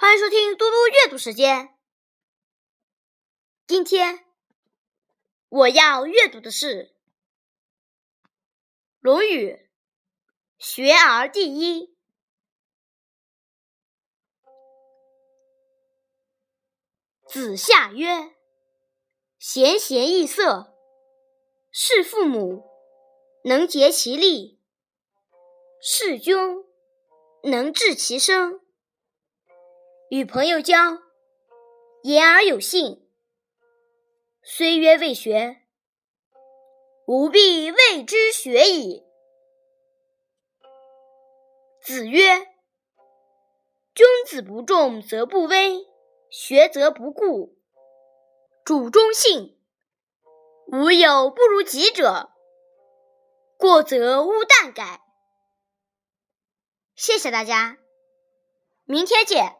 欢迎收听嘟嘟阅读时间。今天我要阅读的是《论语·学而第一》。子夏曰：“贤贤易色，事父母能竭其力，事君能治其身。”与朋友交，言而有信。虽曰未学，吾必谓之学矣。子曰：“君子不重则不威，学则不固。主忠信，无有不如己者。过则勿惮改。”谢谢大家，明天见。